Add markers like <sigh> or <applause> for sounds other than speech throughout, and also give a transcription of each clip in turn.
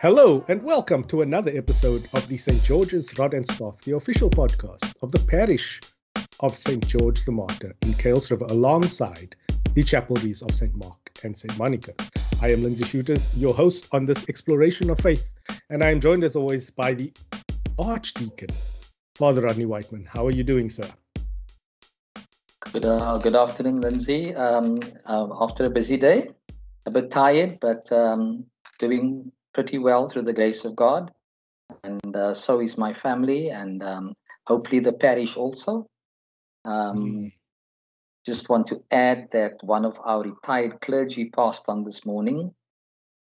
Hello and welcome to another episode of the St. George's Rod and Staff, the official podcast of the parish of St. George the Martyr in Kuils River alongside the chapelries of St. Mark and St. Monica. I am Lindsay Shooters, your host on this exploration of faith, and I am joined as always by the Archdeacon, Father Rodney Whiteman. How are you doing, sir? Good, uh, good afternoon, Lindsay. Um, uh, after a busy day, a bit tired, but um, doing pretty well through the grace of God. And uh, so is my family, and um, hopefully the parish also. Mm. Just want to add that one of our retired clergy passed on this morning,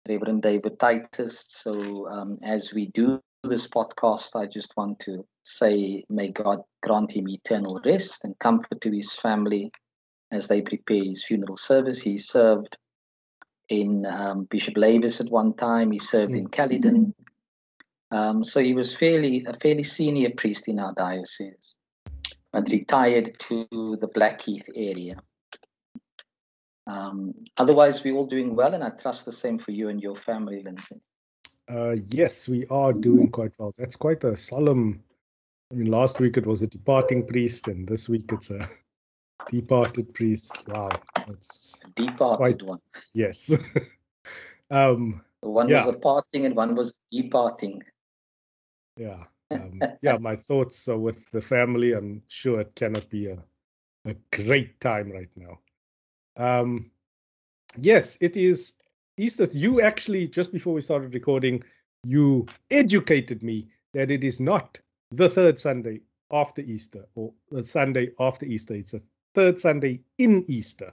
Reverend David Titus. So um, as we do this podcast, I just want to say, may God grant him eternal rest and comfort to his family as they prepare his funeral service. He served in um, Bishop Lavis at one time. He served mm. in Caledon. Um, so he was fairly a fairly senior priest in our diocese, and retired to the Blackheath area. Um, otherwise, we're all doing well, and I trust the same for you and your family, Lindsay. Uh, yes, we are doing quite well. That's quite a solemn. I mean, last week it was a departing priest, and this week it's a departed priest. Wow, it's departed quite, one. Yes. <laughs> um, one yeah. was a parting, and one was departing. Yeah, um, <laughs> yeah. My thoughts are with the family. I'm sure it cannot be a a great time right now. Um, yes, it is Easter, you actually, just before we started recording, you educated me that it is not the third Sunday after Easter or the Sunday after Easter. It's a third Sunday in Easter.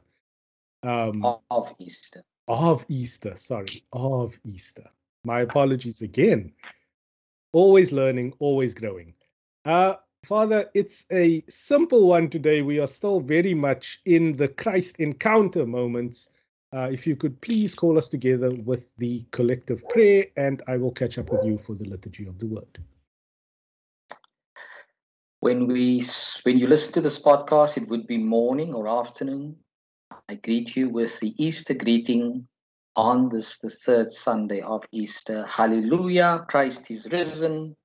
Um, of Easter. Of Easter, sorry, of Easter. My apologies again. Always learning, always growing. Uh, Father, it's a simple one today. We are still very much in the Christ encounter moments uh, if you could please call us together with the collective prayer, and I will catch up with you for the liturgy of the word. When we, when you listen to this podcast, it would be morning or afternoon. I greet you with the Easter greeting on this the third Sunday of Easter. Hallelujah! Christ is risen.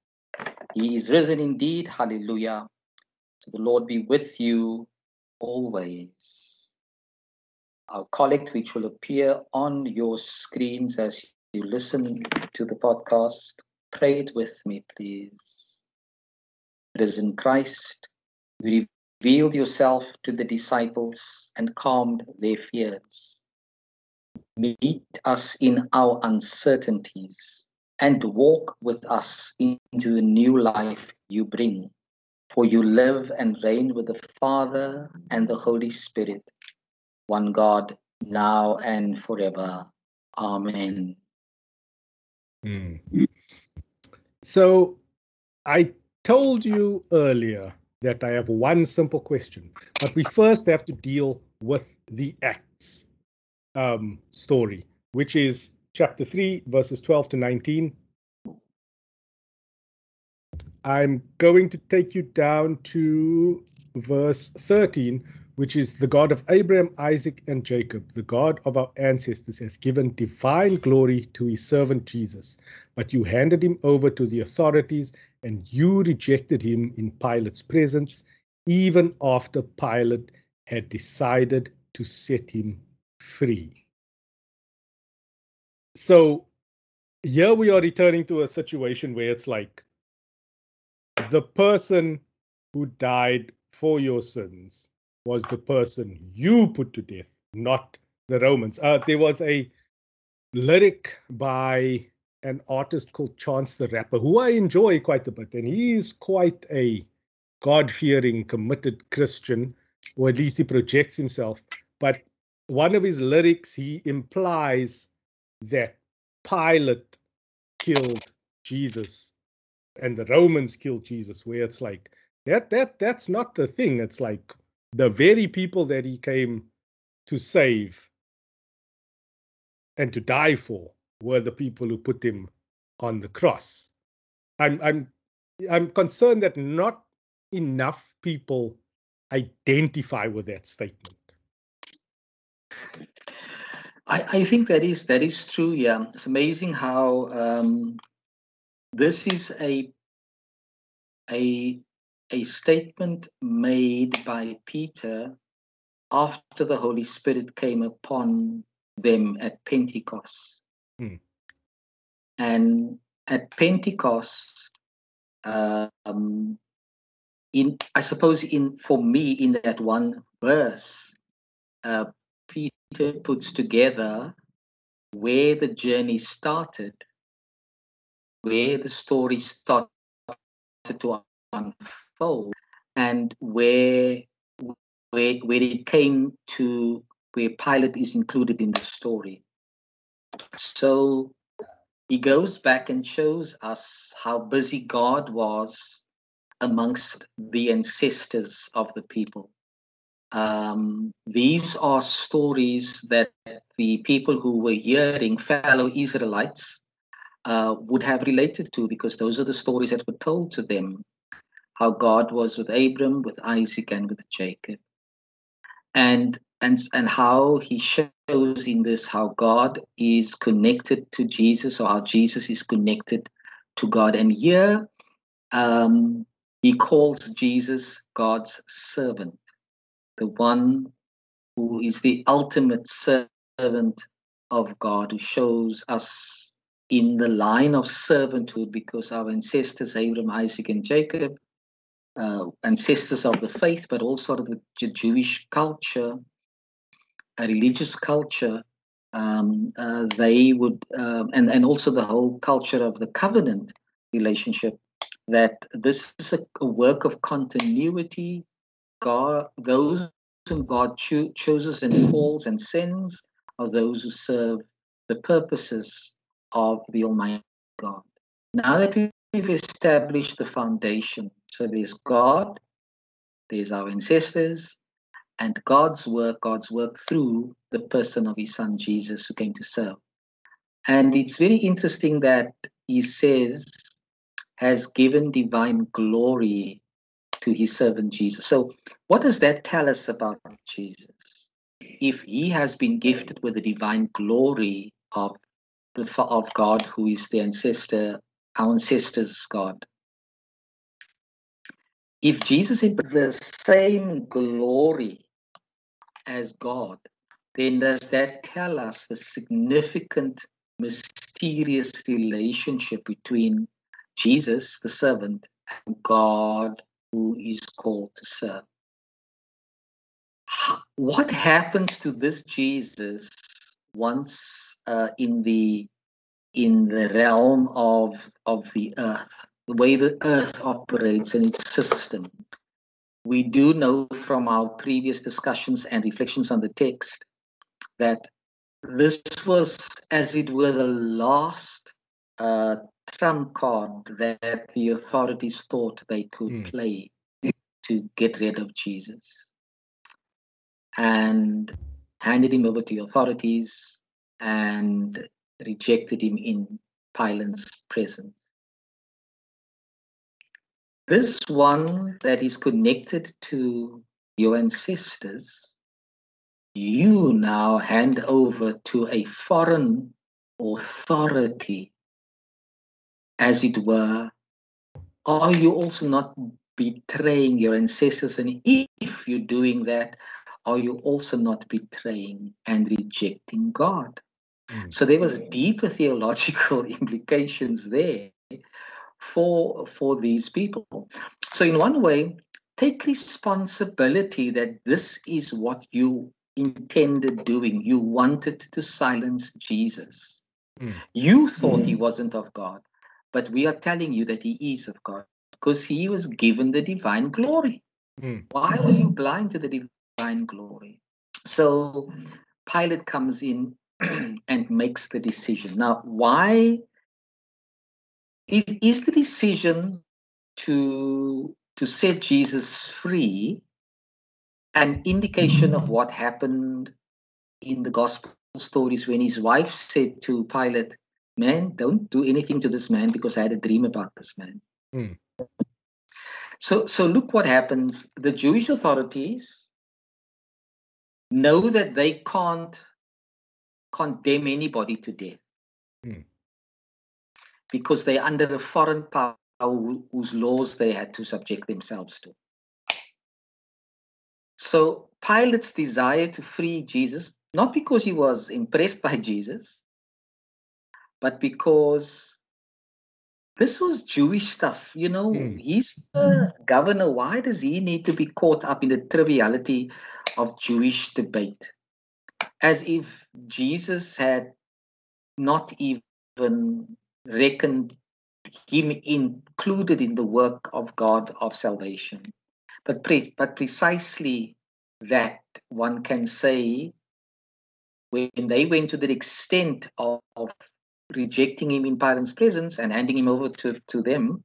He is risen indeed. Hallelujah. So the Lord be with you always our collect, which will appear on your screens as you listen to the podcast. Pray it with me, please. Risen Christ, you revealed yourself to the disciples and calmed their fears. Meet us in our uncertainties and walk with us into the new life you bring. For you live and reign with the Father and the Holy Spirit one God, now and forever. Amen. Mm. So I told you earlier that I have one simple question, but we first have to deal with the Acts um, story, which is chapter 3, verses 12 to 19. I'm going to take you down to verse 13, which is the God of Abraham, Isaac, and Jacob, the God of our ancestors, has given divine glory to his servant Jesus. But you handed him over to the authorities and you rejected him in Pilate's presence, even after Pilate had decided to set him free. So here we are returning to a situation where it's like the person who died for your sins was the person you put to death, not the Romans. Uh, there was a lyric by an artist called Chance the Rapper, who I enjoy quite a bit, and he is quite a God fearing, committed Christian, or at least he projects himself. But one of his lyrics, he implies that Pilate killed Jesus and the Romans killed Jesus, where it's like that that that's not the thing. It's like the very people that he came to save and to die for were the people who put him on the cross. I'm I'm I'm concerned that not enough people identify with that statement. I, I think that is that is true. Yeah, it's amazing how um, this is a a a statement made by Peter after the Holy Spirit came upon them at Pentecost. Hmm. And at Pentecost, um, in I suppose in for me in that one verse, uh, Peter puts together where the journey started, where the story started to unfold, and where where where it came to where Pilate is included in the story. So he goes back and shows us how busy God was amongst the ancestors of the people. Um, these are stories that the people who were hearing, fellow Israelites, uh, would have related to because those are the stories that were told to them how God was with Abram, with Isaac, and with Jacob. And and and how he shows in this how God is connected to Jesus or how Jesus is connected to God. And here um, he calls Jesus God's servant the one who is the ultimate servant of God, who shows us in the line of servanthood because our ancestors, Abraham, Isaac, and Jacob, uh, ancestors of the faith, but also of the Jewish culture, a religious culture, um, uh, they would, um, and, and also the whole culture of the covenant relationship, that this is a, a work of continuity God, those whom God cho- chooses and calls and sends are those who serve the purposes of the Almighty God. Now that we've established the foundation, so there's God, there's our ancestors, and God's work, God's work through the person of His Son Jesus who came to serve. And it's very interesting that He says, has given divine glory to his servant Jesus. So, what does that tell us about Jesus? If he has been gifted with the divine glory of the of God, who is the ancestor, our ancestors' God. If Jesus is the same glory as God, then does that tell us the significant, mysterious relationship between Jesus, the servant, and God, who is called to serve. What happens to this Jesus once uh, in the in the realm of of the earth, the way the earth operates and its system? We do know from our previous discussions and reflections on the text that this was, as it were, the last uh, trump card that the authorities thought they could mm. play to get rid of Jesus and handed him over to the authorities and rejected him in Pilate's presence. This one that is connected to your ancestors, you now hand over to a foreign authority as it were, are you also not betraying your ancestors? And if you're doing that, are you also not betraying and rejecting God? Mm. So there was deeper theological <laughs> implications there for for these people. So in one way, take responsibility that this is what you intended doing. You wanted to silence Jesus. Mm. You thought mm. he wasn't of God. But we are telling you that he is of God because he was given the divine glory. Mm. Why were you blind to the divine glory? So Pilate comes in <clears throat> and makes the decision. Now, why is, is the decision to to set Jesus free an indication of what happened in the gospel stories when his wife said to Pilate, man, don't do anything to this man because I had a dream about this man. Mm. So, so look what happens. The Jewish authorities know that they can't condemn anybody to death. Because they're under a foreign power whose laws they had to subject themselves to. So Pilate's desire to free Jesus, not because he was impressed by Jesus, but because this was Jewish stuff. You know, Hmm. he's the governor. Why does he need to be caught up in the triviality of Jewish debate? As if Jesus had not even reckoned him included in the work of God of salvation. But, pre- but precisely that one can say when they went to the extent of, of rejecting him in Pilate's presence and handing him over to, to them,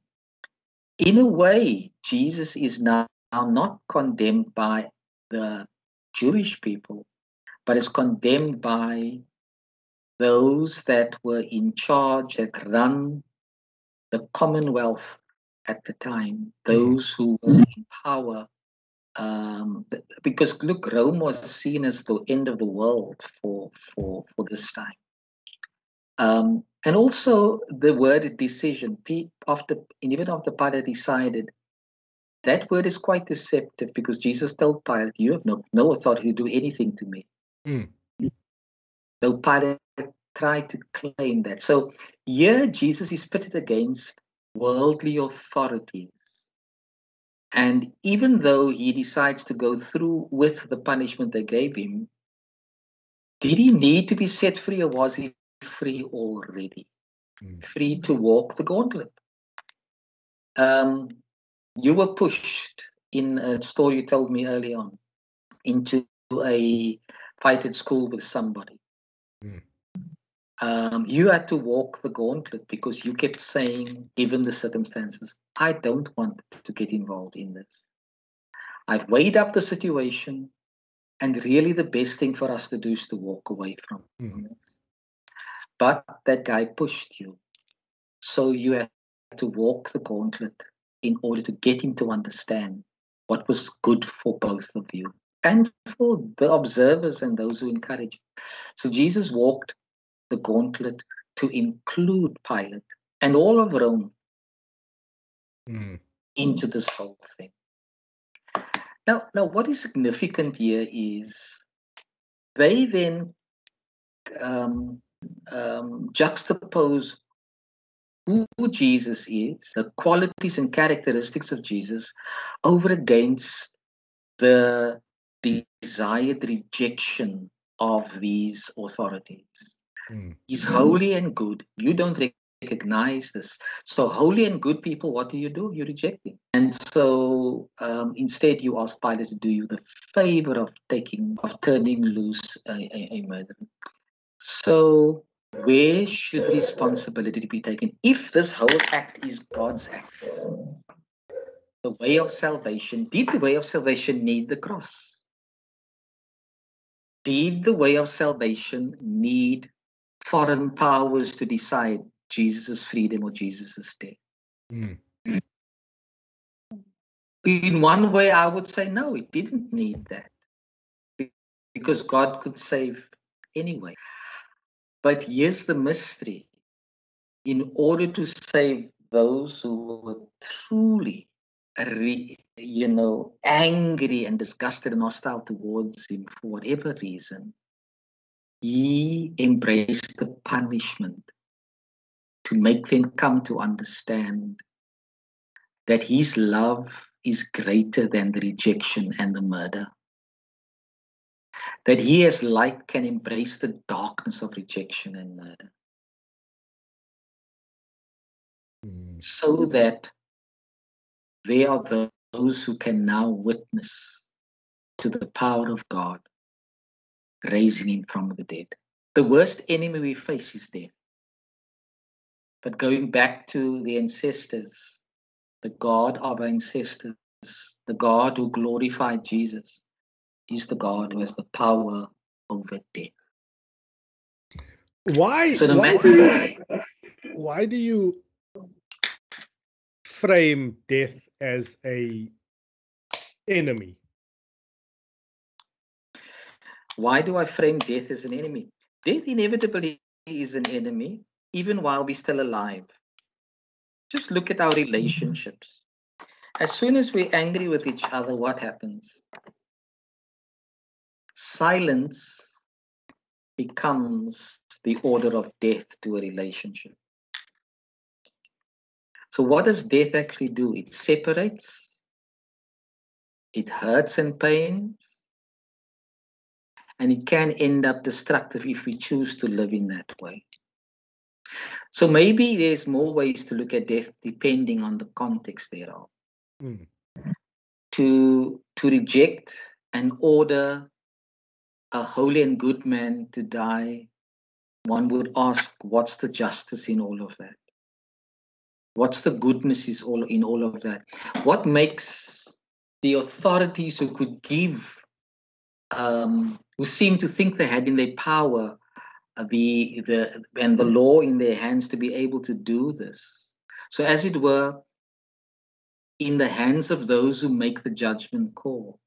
in a way, Jesus is now, now not condemned by the Jewish people, but is condemned by those that were in charge, that run the Commonwealth at the time, those who were in power. Um, because look, Rome was seen as the end of the world for for for this time. Um, and also the word decision, after even after Pilate decided, that word is quite deceptive because Jesus told Pilate, "You have no no authority to do anything to me." Mm. Though Pilate tried to claim that. So here Jesus is pitted against worldly authorities. And even though he decides to go through with the punishment they gave him, did he need to be set free or was he free already? Mm. Free to walk the gauntlet. Um, you were pushed in a story you told me early on into a fight at school with somebody. Um, you had to walk the gauntlet because you kept saying, given the circumstances, I don't want to get involved in this. I've weighed up the situation, and really the best thing for us to do is to walk away from Mm. this. But that guy pushed you. So you had to walk the gauntlet in order to get him to understand what was good for both of you and for the observers and those who encourage. So Jesus walked the gauntlet to include Pilate and all of Rome Mm. into this whole thing. Now, now, what is significant here is they then um, um, juxtapose who Jesus is, the qualities and characteristics of Jesus, over against the desired rejection of these authorities. Mm. He's holy and good. You don't recognize this. So, holy and good people, what do you do? You reject him. And so, um, instead, you ask Pilate to do you the favor of taking, of turning loose a, a, a murderer. So, where should responsibility be taken if this whole act is God's act? The way of salvation, did the way of salvation need the cross? Did the way of salvation need foreign powers to decide Jesus' freedom or Jesus' death? Mm. In one way, I would say no, it didn't need that because God could save anyway. But here's the mystery in order to save those who were truly, re, you know, angry and disgusted and hostile towards Him for whatever reason, He embraced the punishment to make them come to understand that His love is greater than the rejection and the murder. That He, as light, can embrace the darkness of rejection and murder. Mm. so that they are those who can now witness to the power of God raising him from the dead. The worst enemy we face is death. But going back to the ancestors, the God of our ancestors, the God who glorified Jesus, is the God who has the power over death. Why? So no why, matter do you, why do you frame death as a enemy? Why do I frame death as an enemy? Death inevitably is an enemy, even while we're still alive. Just look at our relationships. As soon as we're angry with each other, what happens? Silence becomes the order of death to a relationship. So, what does death actually do? It separates, it hurts and pains, and it can end up destructive if we choose to live in that way. So, maybe there's more ways to look at death depending on the context thereof. Mm. To, to reject and order a holy and good man to die, one would ask, what's the justice in all of that? What's the goodness is all in all of that? What makes the authorities who could give, um, who seem to think they had in their power, uh, the the and the law in their hands to be able to do this? So, as it were, in the hands of those who make the judgment call,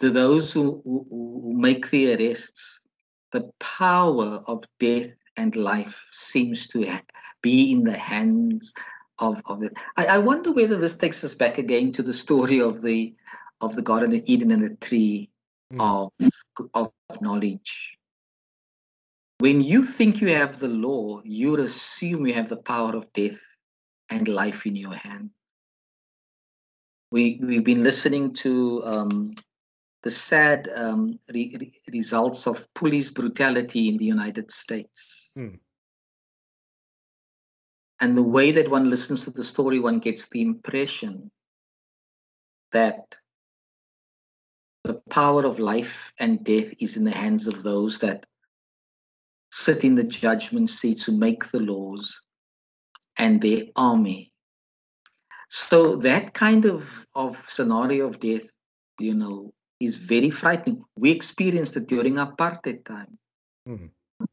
to those who, who, who make the arrests, the power of death and life seems to be in the hands of, of it. I, I wonder whether this takes us back again to the story of the of the Garden of Eden and the tree mm. of, of knowledge. When you think you have the law, you assume you have the power of death and life in your hand. We we've been listening to um, the sad um, re- re- results of police brutality in the United States. Mm. And the way that one listens to the story, one gets the impression that the power of life and death is in the hands of those that sit in the judgment seats who make the laws and their army. So that kind of, of scenario of death, you know, is very frightening. We experienced it during apartheid time. Mm-hmm.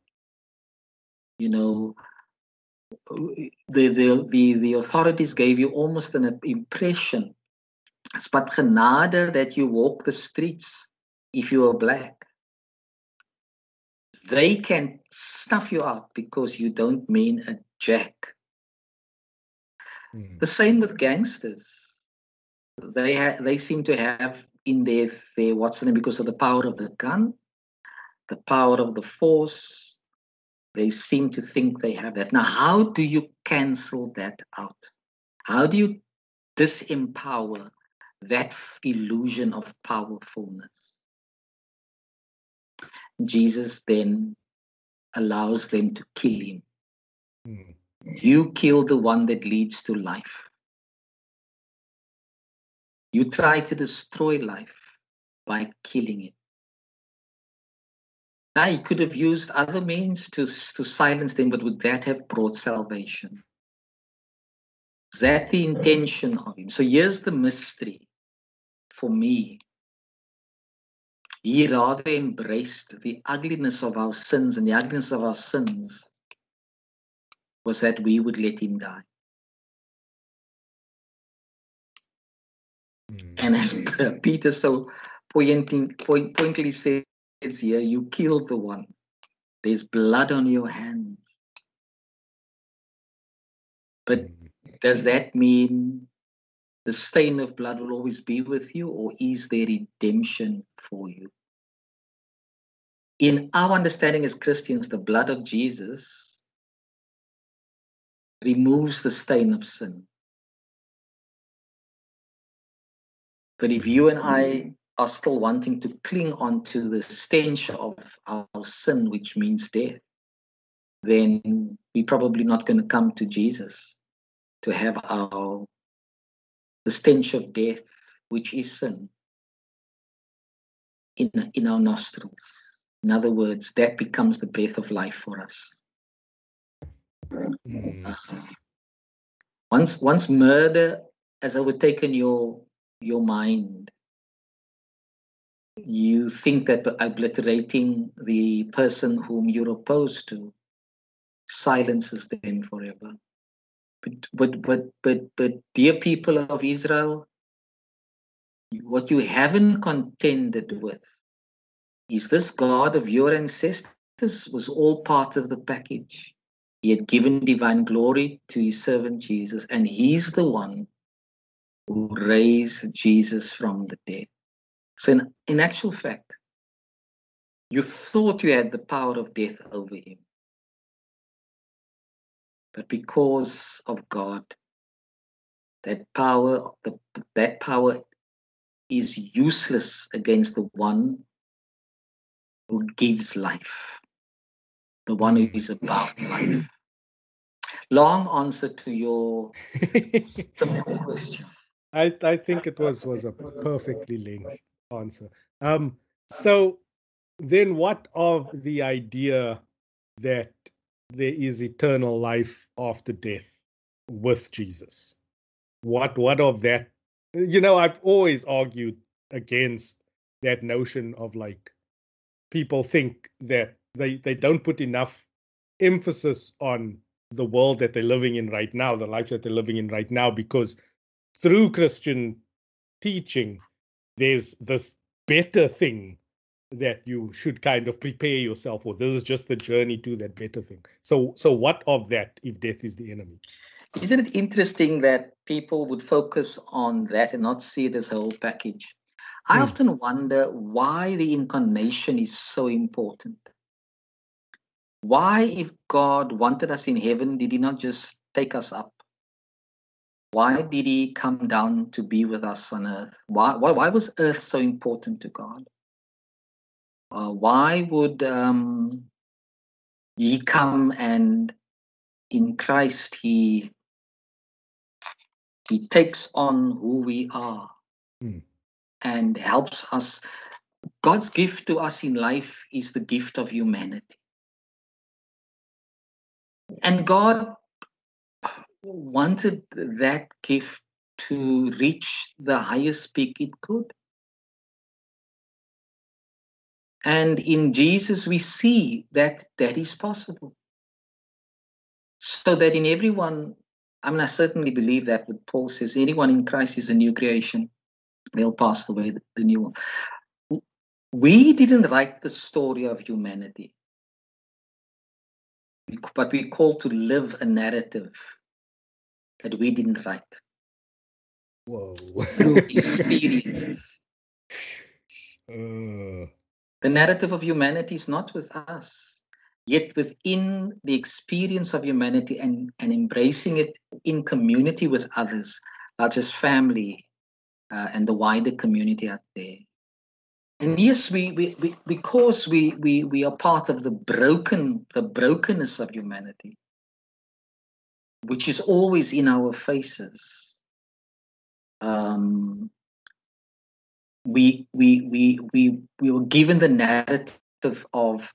You know, the, the, the, the authorities gave you almost an impression. It's but genade that you walk the streets if you are black. They can snuff you out because you don't mean a jack. Mm. The same with gangsters. They ha- they seem to have in their, their what's the name because of the power of the gun, the power of the force, they seem to think they have that. Now, how do you cancel that out? How do you disempower that illusion of powerfulness? Jesus then allows them to kill him. Mm. You kill the one that leads to life. You try to destroy life by killing it. Now, he could have used other means to, to silence them, but would that have brought salvation? Is that the intention of him? So here's the mystery for me. He rather embraced the ugliness of our sins, and the ugliness of our sins was that we would let him die. Mm. And as <laughs> Peter so pointing, point, pointedly says here, you killed the one. There's blood on your hands. But mm. does that mean the stain of blood will always be with you, or is there redemption for you? In our understanding as Christians, the blood of Jesus removes the stain of sin. But if you and I are still wanting to cling on to the stench of our sin, which means death, then we're probably not going to come to Jesus to have our the stench of death, which is sin, in, in our nostrils. In other words, that becomes the breath of life for us. Mm. Uh, once once murder has overtaken your your mind you think that obliterating the person whom you're opposed to silences them forever. But, but, but, but, dear people of Israel, what you haven't contended with is this God of your ancestors was all part of the package. He had given divine glory to his servant Jesus, and he's the one who raised Jesus from the dead. So, in, in actual fact, you thought you had the power of death over him. But because of God, that power, the, that power is useless against the one who gives life, the one who is about life. Long answer to your simple <laughs> question. I, I think it was was a perfectly length answer. Um, so then what of the idea that there is eternal life after death with Jesus? What what of that? You know, I've always argued against that notion of like people think that they they don't put enough emphasis on the world that they're living in right now, the life that they're living in right now, because through Christian teaching, there's this better thing that you should kind of prepare yourself for. This is just the journey to that better thing. So, so what of that if death is the enemy? Isn't it interesting that people would focus on that and not see it as a whole package? I hmm. often wonder why the incarnation is so important. Why, if God wanted us in heaven, did He not just take us up? Why did He come down to be with us on earth? Why, why, why was earth so important to God? Uh, why would um, He come and in Christ He He takes on who we are hmm. and helps us. God's gift to us in life is the gift of humanity. And God wanted that gift to reach the highest peak it could. And in Jesus, we see that that is possible. So that in everyone, I mean, I certainly believe that what Paul says anyone in Christ is a new creation, they'll pass away the, the new one. We didn't write the story of humanity but we call to live a narrative that we didn't write. Whoa. through <laughs> experiences. Uh. The narrative of humanity is not with us, yet within the experience of humanity and, and embracing it in community with others, not just family uh, and the wider community out there. And yes, we, we, we because we, we we are part of the broken the brokenness of humanity, which is always in our faces. Um, we we we we we were given the narrative of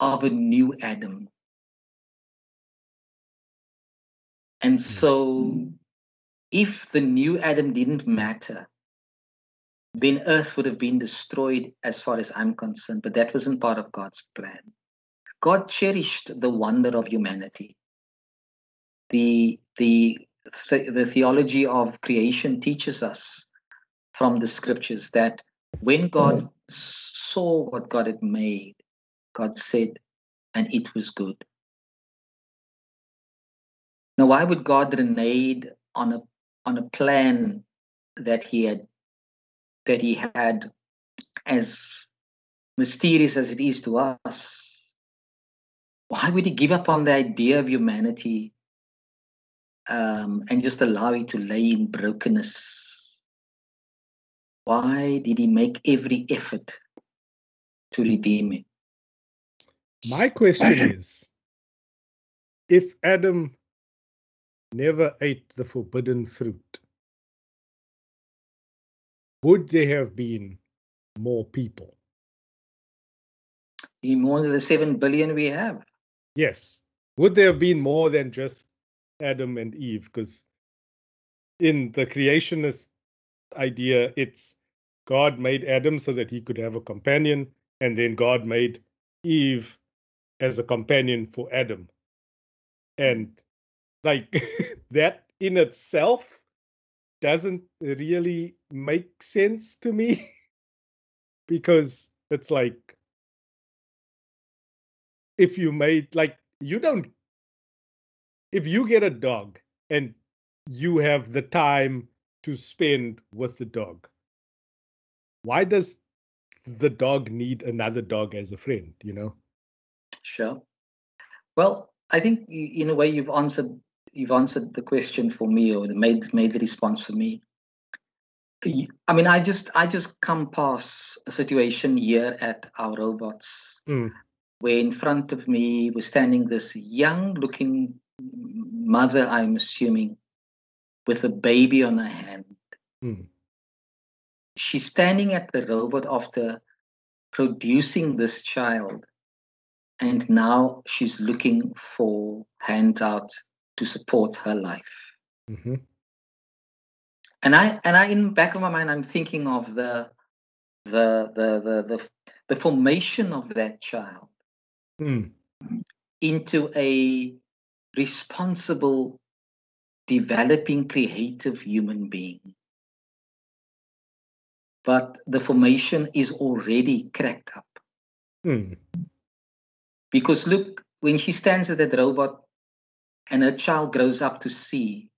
of a new Adam. And hmm. so if the new Adam didn't matter, then Earth would have been destroyed as far as I'm concerned, but that wasn't part of God's plan. God cherished the wonder of humanity. The, the, the theology of creation teaches us from the scriptures that when God saw what God had made, God said, and it was good. Now, why would God renege on a on a plan that he had that he had, as mysterious as it is to us, why would he give up on the idea of humanity um, and just allow it to lay in brokenness? Why did he make every effort to redeem it? My question <clears throat> is if Adam never ate the forbidden fruit, would there have been more people? More than the 7 billion we have. Yes. Would there have been more than just Adam and Eve? Because in the creationist idea, it's God made Adam so that he could have a companion, and then God made Eve as a companion for Adam. Hmm. And like <laughs> that in itself doesn't really make sense to me <laughs> because it's like if you made like you don't if you get a dog and you have the time to spend with the dog why does the dog need another dog as a friend you know Sure. Well, I think in a way you've answered you've answered the question for me or made made the response for me. I mean, I just I just come past a situation here at our robots mm. where in front of me was standing this young looking mother, I'm assuming, with a baby on her hand. Mm. She's standing at the robot after producing this child and now she's looking for handout to support her life. Mm-hmm. And I and I in the back of my mind I'm thinking of the the the the the, the formation of that child mm. into a responsible developing creative human being but the formation is already cracked up mm. Because look, when she stands at that robot and her child grows up to see,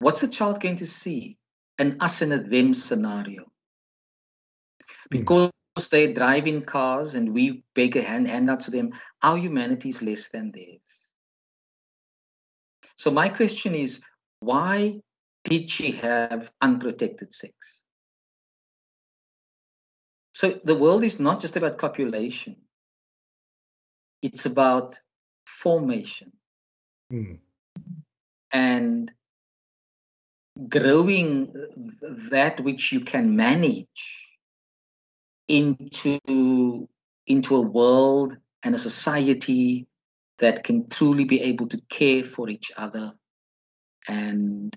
what's the child going to see? An us and a them scenario. Because mm. they drive in cars and we beg a hand, hand out to them, our humanity is less than theirs. So my question is, why did she have unprotected sex? So the world is not just about copulation it's about formation mm. and growing that which you can manage into into a world and a society that can truly be able to care for each other and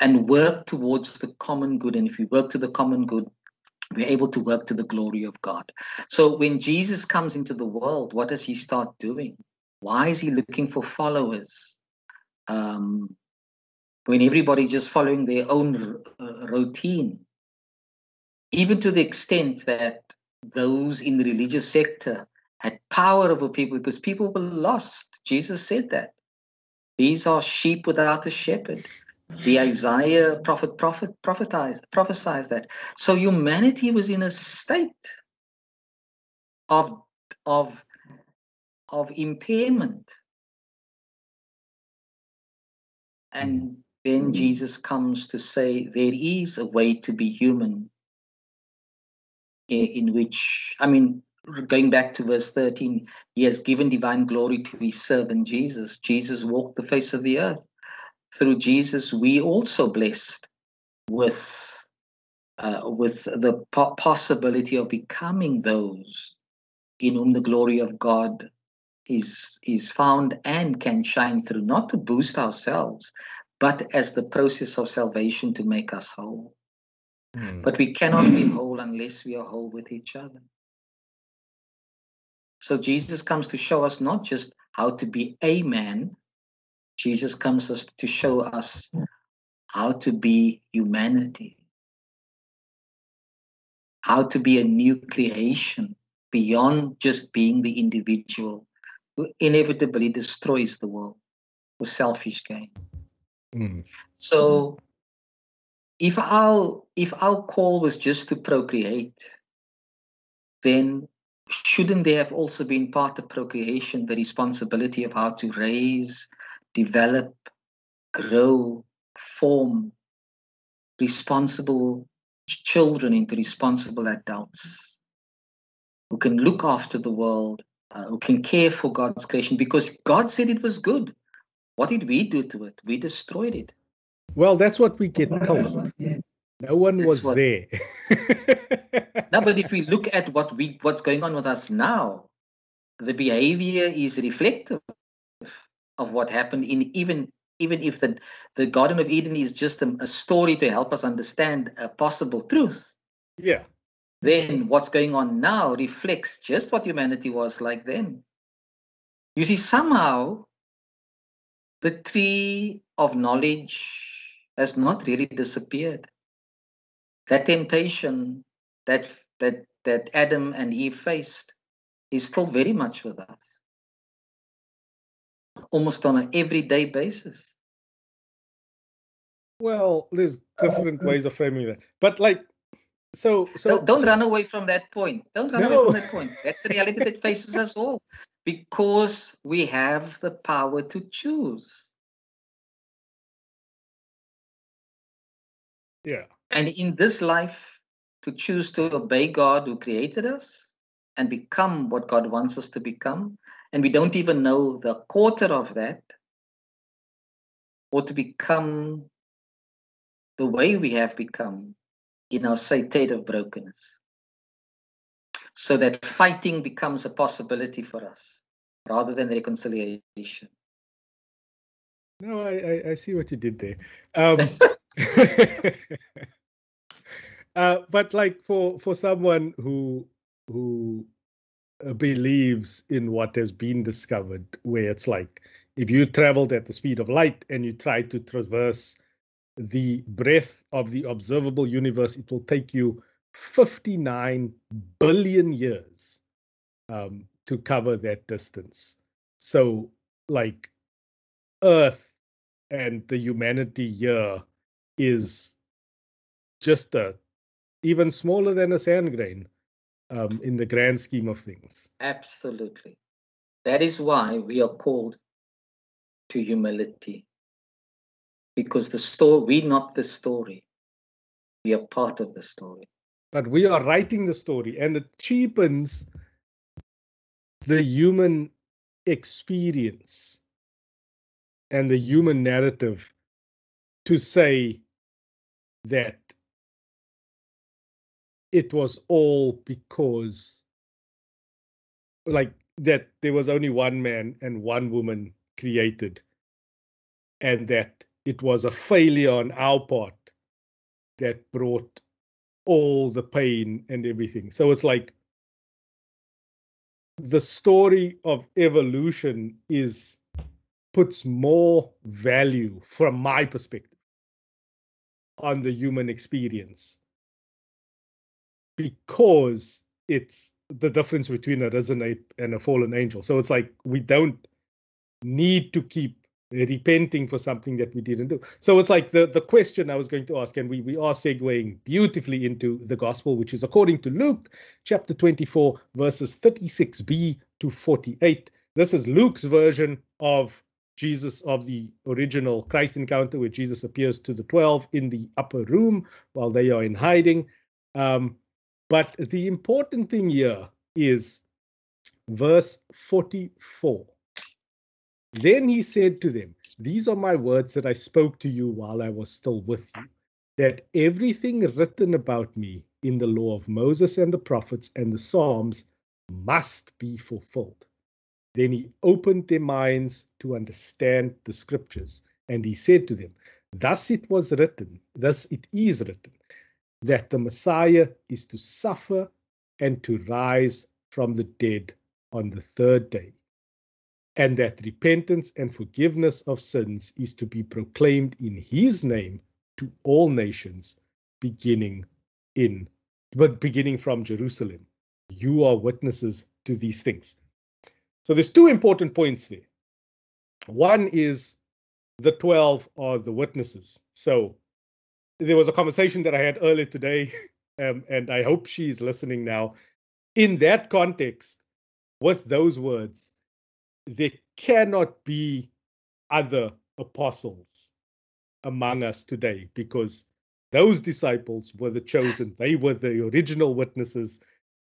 and work towards the common good and if we work to the common good we're able to work to the glory of God. So when Jesus comes into the world, what does he start doing? Why is he looking for followers? Um, when everybody's just following their own routine, even to the extent that those in the religious sector had power over people because people were lost. Jesus said that. These are sheep without a shepherd. The Isaiah prophet prophet prophesied prophesies that. So humanity was in a state of of of impairment. And mm. then mm. Jesus comes to say there is a way to be human in, in which I mean going back to verse 13, he has given divine glory to his servant Jesus. Jesus walked the face of the earth through Jesus, we also blessed with uh, with the po- possibility of becoming those in whom the glory of God is is found and can shine through, not to boost ourselves, but as the process of salvation to make us whole. Mm. But we cannot be <clears throat> whole unless we are whole with each other. So Jesus comes to show us not just how to be a man, Jesus comes us to show us how to be humanity, how to be a new creation beyond just being the individual who inevitably destroys the world for selfish gain. Mm. So if our if our call was just to procreate, then shouldn't they have also been part of procreation the responsibility of how to raise develop, grow, form responsible children into responsible adults who can look after the world, uh, who can care for God's creation because God said it was good. What did we do to it? We destroyed it. Well, that's what we get told. No one That's was what- there. <laughs> No, but if we look at what we what's going on with us now, the behavior is reflective of what happened in even even if the the Garden of Eden is just a, a story to help us understand a possible truth, yeah. then what's going on now reflects just what humanity was like then. You see, somehow the tree of knowledge has not really disappeared. That temptation that that that Adam and Eve faced is still very much with us, almost on an everyday basis. Well, there's different ways of framing that, but like, so so don't, don't run away from that point. Don't run No. away from that point. That's the reality that faces us all, because we have the power to choose. yeah, And in this life, to choose to obey God who created us and become what God wants us to become, and we don't even know the quarter of that, or to become the way we have become in our state of brokenness. So that fighting becomes a possibility for us rather than reconciliation. no, I I, I see what you did there. Um, <laughs> uh, but like for for someone who who uh, believes in what has been discovered, where it's like if you traveled at the speed of light and you try to traverse the breadth of the observable universe, it will take you 59 billion years um, to cover that distance. So, like, Earth and the humanity here is just a even smaller than a sand grain um, in the grand scheme of things. Absolutely. That is why we are called to humility. Because the story, we're not the story. We are part of the story. But we are writing the story, and it cheapens the human experience and the human narrative to say that it was all because like that there was only one man and one woman created and that it was a failure on our part that brought all the pain and everything. So it's like the story of evolution is puts more value from my perspective on the human experience because it's the difference between a risen ape and a fallen angel. So it's like we don't need to keep repenting for something that we didn't do. So it's like the, the question I was going to ask, and we, we are segueing beautifully into the gospel, which is according to Luke chapter 24, verses 36b to 48. This is Luke's version of Jesus, of the original Christ encounter, where Jesus appears to the 12 in the upper room while they are in hiding. Um, but the important thing here is verse 44. Then he said to them, These are my words that I spoke to you while I was still with you, that everything written about me in the law of Moses and the prophets and the Psalms must be fulfilled. Then he opened their minds to understand the scriptures, and he said to them, Thus it was written, thus it is written, that the Messiah is to suffer and to rise from the dead on the third day, and that repentance and forgiveness of sins is to be proclaimed in his name to all nations, beginning in but beginning from Jerusalem. You are witnesses to these things. So there's two important points there. One is the 12 are the witnesses. So there was a conversation that I had earlier today, <laughs> um, and I hope she's listening now. In that context, with those words, there cannot be other apostles among us today because those disciples were the chosen, they were the original witnesses.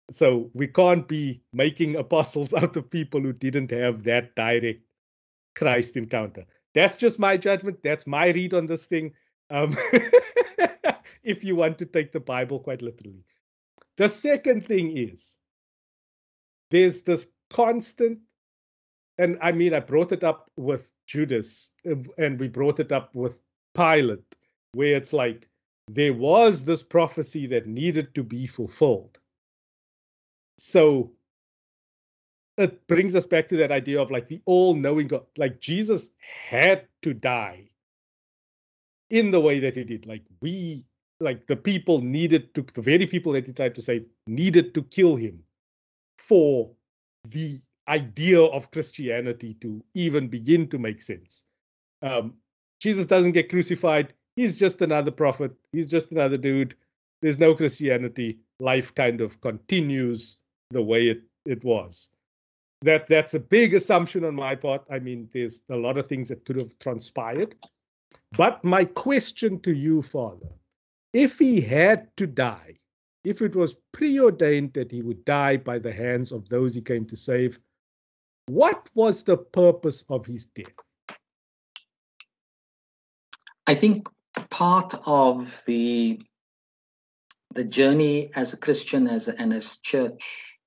So we can't be making apostles <laughs> out of people who didn't have that direct Christ encounter. That's just my judgment. That's my read on this thing. Um, <laughs> if you want to take the Bible quite literally. The second thing is there's this constant, and I mean, I brought it up with Judas, and we brought it up with Pilate, where it's like there was this prophecy that needed to be fulfilled. So it brings us back to that idea of like the all knowing God, like Jesus had to die in the way that he did. Like we, like the people needed to, the very people that he tried to save needed to kill him for the idea of Christianity to even begin to make sense. Um, Jesus doesn't get crucified. He's just another prophet. He's just another dude. There's no Christianity. Life kind of continues the way it, it was. That that's a big assumption on my part. I mean, there's a lot of things that could have transpired. But my question to you, Father, if he had to die, if it was preordained that he would die by the hands of those he came to save, what was the purpose of his death? I think part of the the journey as a Christian as and as church,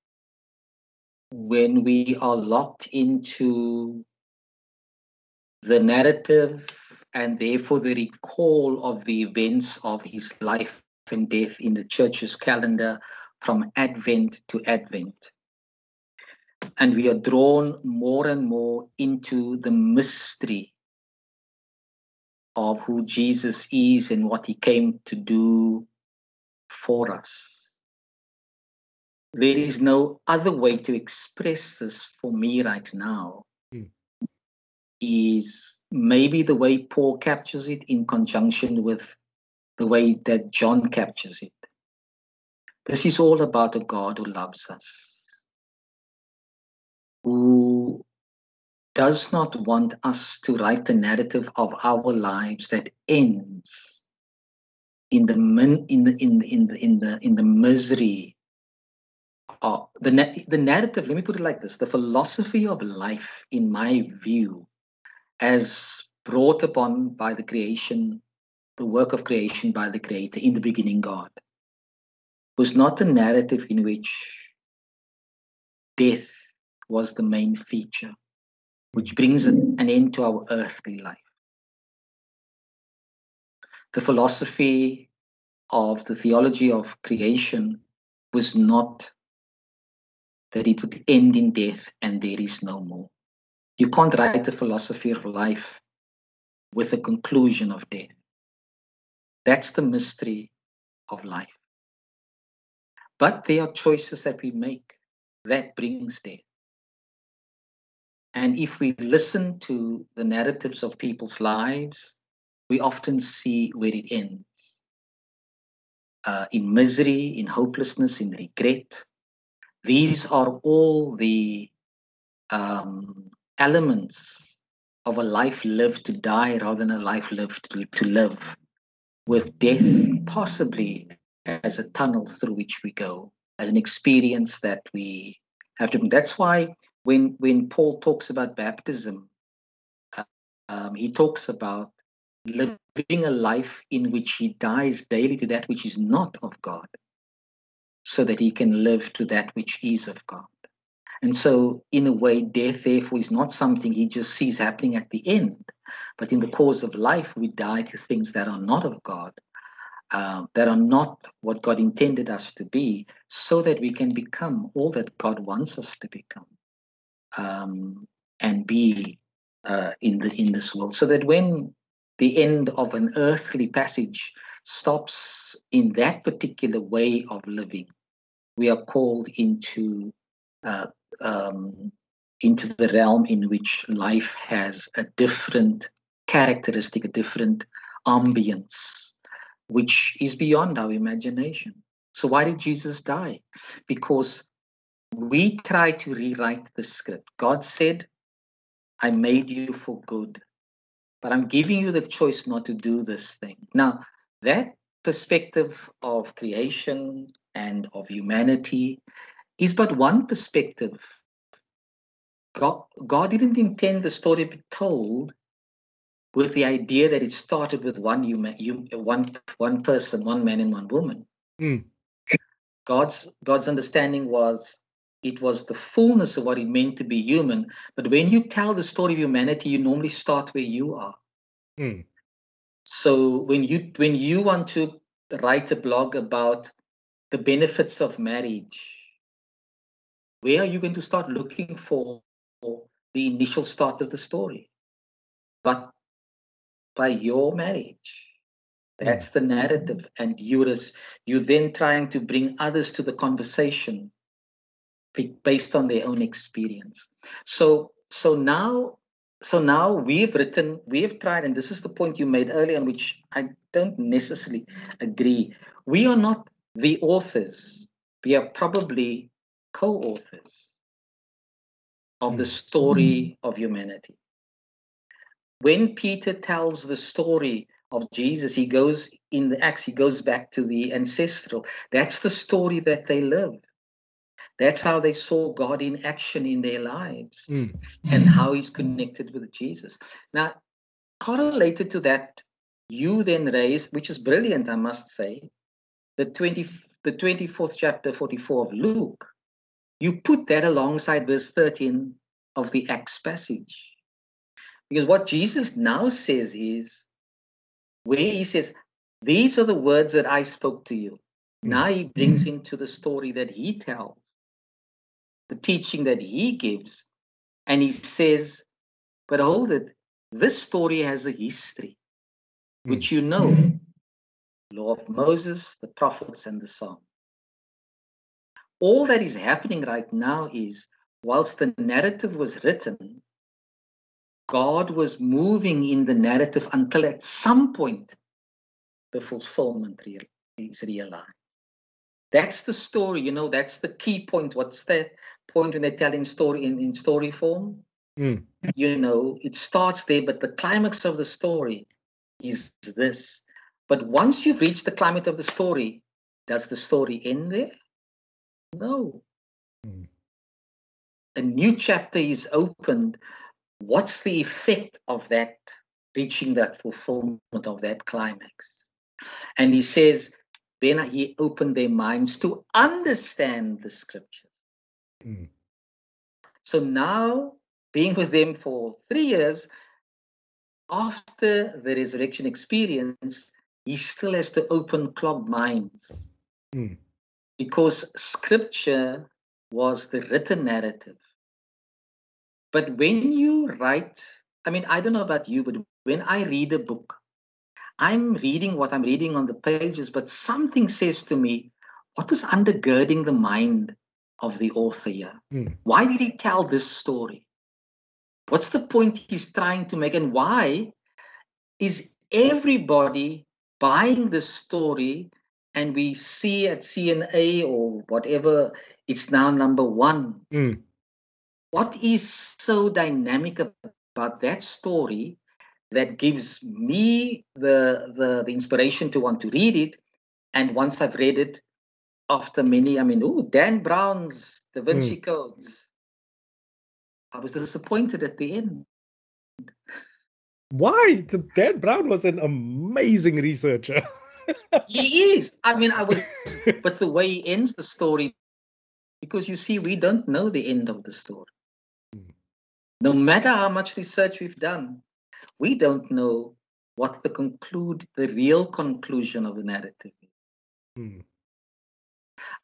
when we are locked into the narrative and therefore the recall of the events of his life and death in the church's calendar from Advent to Advent. And we are drawn more and more into the mystery of who Jesus is and what he came to do for us. There is no other way to express this for me right now. Is maybe the way Paul captures it in conjunction with the way that John captures it. This is all about a God who loves us, who does not want us to write the narrative of our lives that ends in the in the in the in the in the, in the misery of the the narrative let me put it like this the philosophy of life in my view as brought upon by the creation, the work of creation by the Creator in the beginning, God, was not a narrative in which death was the main feature, which brings an end to our earthly life. The philosophy of the theology of creation was not that it would end in death and there is no more. You can't write the philosophy of life with a conclusion of death. That's the mystery of life. But there are choices that we make that brings death. And if we listen to the narratives of people's lives, we often see where it ends uh, in misery, in hopelessness, in regret. These are all the um, elements of a life lived to die rather than a life lived to, live, with death possibly as a tunnel through which we go, as an experience that we have to. That's why when when Paul talks about baptism, um, he talks about living a life in which he dies daily to that which is not of God, so that he can live to that which is of God. And so, in a way, death, therefore, is not something he just sees happening at the end. But in the course of life, we die to things that are not of God, uh, that are not what God intended us to be, so that we can become all that God wants us to become um, and be uh, in, the, in this world. So that when the end of an earthly passage stops in that particular way of living, we are called into uh, um, into the realm in which life has a different characteristic, a different ambience, which is beyond our imagination. So, why did Jesus die? Because we try to rewrite the script. God said, I made you for good, but I'm giving you the choice not to do this thing. Now, that perspective of creation and of humanity is but one perspective. God, God didn't intend the story to be told with the idea that it started with one human, one one person, one man and one woman. Mm. God's God's understanding was it was the fullness of what it meant to be human. But when you tell the story of humanity, you normally start where you are. Mm. So when you when you want to write a blog about the benefits of marriage, where are you going to start looking for the initial start of the story? But by your marriage. That's the narrative. And you're, you're then trying to bring others to the conversation based on their own experience. So so now so now we've written, we've tried, and this is the point you made earlier, on which I don't necessarily agree. We are not the authors, we are probably co authors of the mm. story mm. of humanity. When Peter tells the story of Jesus, he goes in the Acts, he goes back to the ancestral. That's the story that they live. That's how they saw God in action in their lives Mm. and mm. how he's connected with Jesus. Now, correlated to that, you then raise, which is brilliant, I must say, the 20, the 24th chapter 44 of Luke. You put that alongside verse 13 of the Acts passage. Because what Jesus now says is, where he says, These are the words that I spoke to you. Mm. Now he brings mm. into the story that he tells, the teaching that he gives, and he says, But hold it, this story has a history, mm. which you know law of Moses, the prophets, and the Psalm. All that is happening right now is, whilst the narrative was written, God was moving in the narrative until at some point the fulfillment real, is realized. That's the story, you know, that's the key point. What's that point when they're telling story in, in story form? Mm. You know, it starts there, but the climax of the story is this. But once you've reached the climax of the story, does the story end there? No. Mm. A new chapter is opened. What's the effect of that, reaching that fulfillment of that climax? And he says, then he opened their minds to understand the scriptures. Mm. So now, being with them for three years, after the resurrection experience, he still has to open clogged minds Mm. Because scripture was the written narrative. But when you write, I mean, I don't know about you, but when I read a book, I'm reading what I'm reading on the pages, but something says to me, what was undergirding the mind of the author here? Mm. Why did he tell this story? What's the point he's trying to make? And why is everybody buying this story? And we see at CNA or whatever, it's now number one. Mm. What is so dynamic about that story that gives me the, the, the inspiration to want to read it? And once I've read it, after many, I mean, oh, Dan Brown's Da Vinci Codes. I was disappointed at the end. Why? Dan Brown was an amazing researcher. <laughs> He is. I mean, I was, but the way he ends the story, because you see, we don't know the end of the story. Mm. No matter how much research we've done, we don't know what the conclude, the real conclusion of the narrative. is. Mm.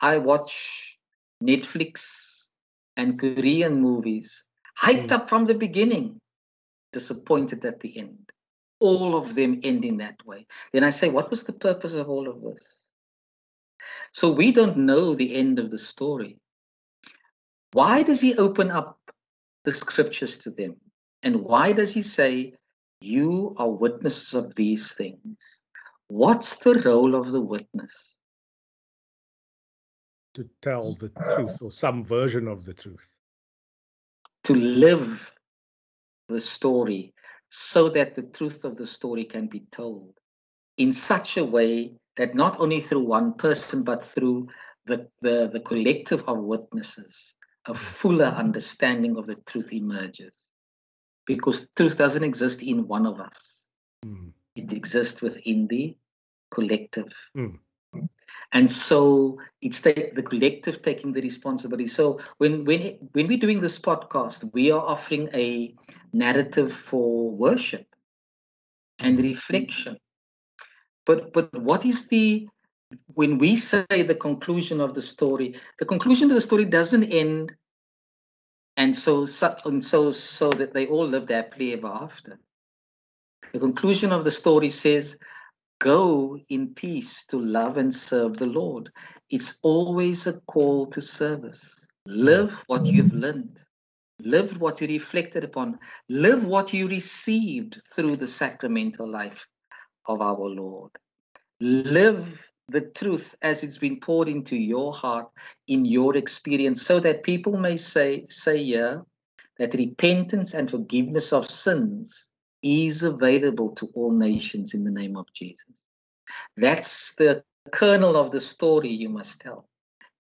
I watch Netflix and Korean movies, hyped Mm. up from the beginning, disappointed at the end. All of them ending that way. Then I say, what was the purpose of all of this? So we don't know the end of the story. Why does he open up the scriptures to them? And why does he say, You are witnesses of these things? What's the role of the witness? to tell the truth or some version of the truth. to live the story so that the truth of the story can be told in such a way that not only through one person but through the, the, the collective of witnesses a fuller understanding of the truth emerges because truth doesn't exist in one of us Mm. it exists within the collective Mm. And so it's the, the collective taking the responsibility. So when when when we're doing this podcast we are offering a narrative for worship and mm-hmm. reflection. But but what is the when we say the conclusion of the story the conclusion of the story doesn't end and so so- and so so that they all lived happily ever after. The conclusion of the story says go in peace to love and serve the lord it's always a call to service Live what you've learned. Live what you reflected upon. Live what you received through the sacramental life of our Lord. Live the truth as it's been poured into your heart in your experience so that people may say say here that repentance and forgiveness of sins is available to all nations in the name of Jesus. That's the kernel of the story you must tell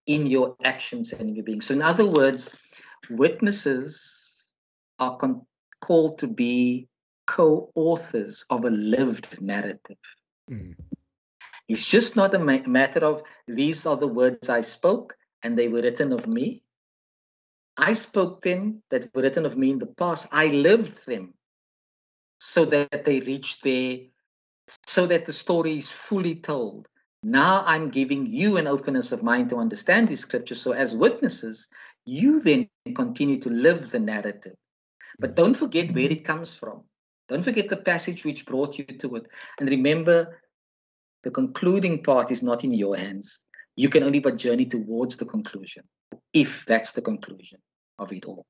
in your actions and your being. So, in other words, witnesses are con- called to be co authors of a lived narrative. Mm. It's just not a ma- matter of these are the words I spoke and they were written of me. I spoke them that were written of me in the past. I lived them so that they reach there, so that the story is fully told. Now I'm giving you an openness of mind to understand these scriptures. So, as witnesses, you then continue to live the narrative. But don't forget where it comes from. Don't forget the passage which brought you to it. And remember, the concluding part is not in your hands. You can only but journey towards the conclusion, if that's the conclusion of it all.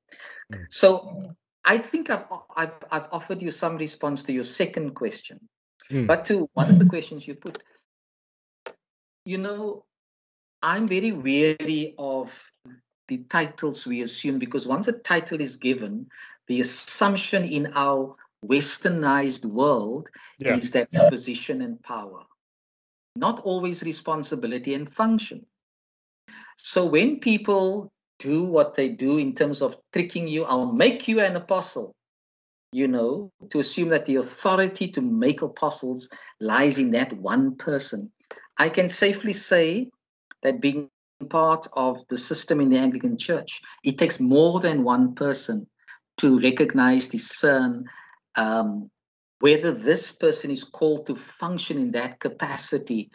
Mm. So I think I've, I've, I've offered you some response to your second question. Mm. But to one of the questions you put, you know, I'm very wary of the titles we assume because once a title is given, the assumption in our westernized world yeah. is that it's position and power, not always responsibility and function. So when people do what they do in terms of tricking you, I'll make you an apostle, you know, to assume that the authority to make apostles lies in that one person. I can safely say that being part of the system in the Anglican Church, it takes more than one person to recognize, discern um, whether this person is called to function in that capacity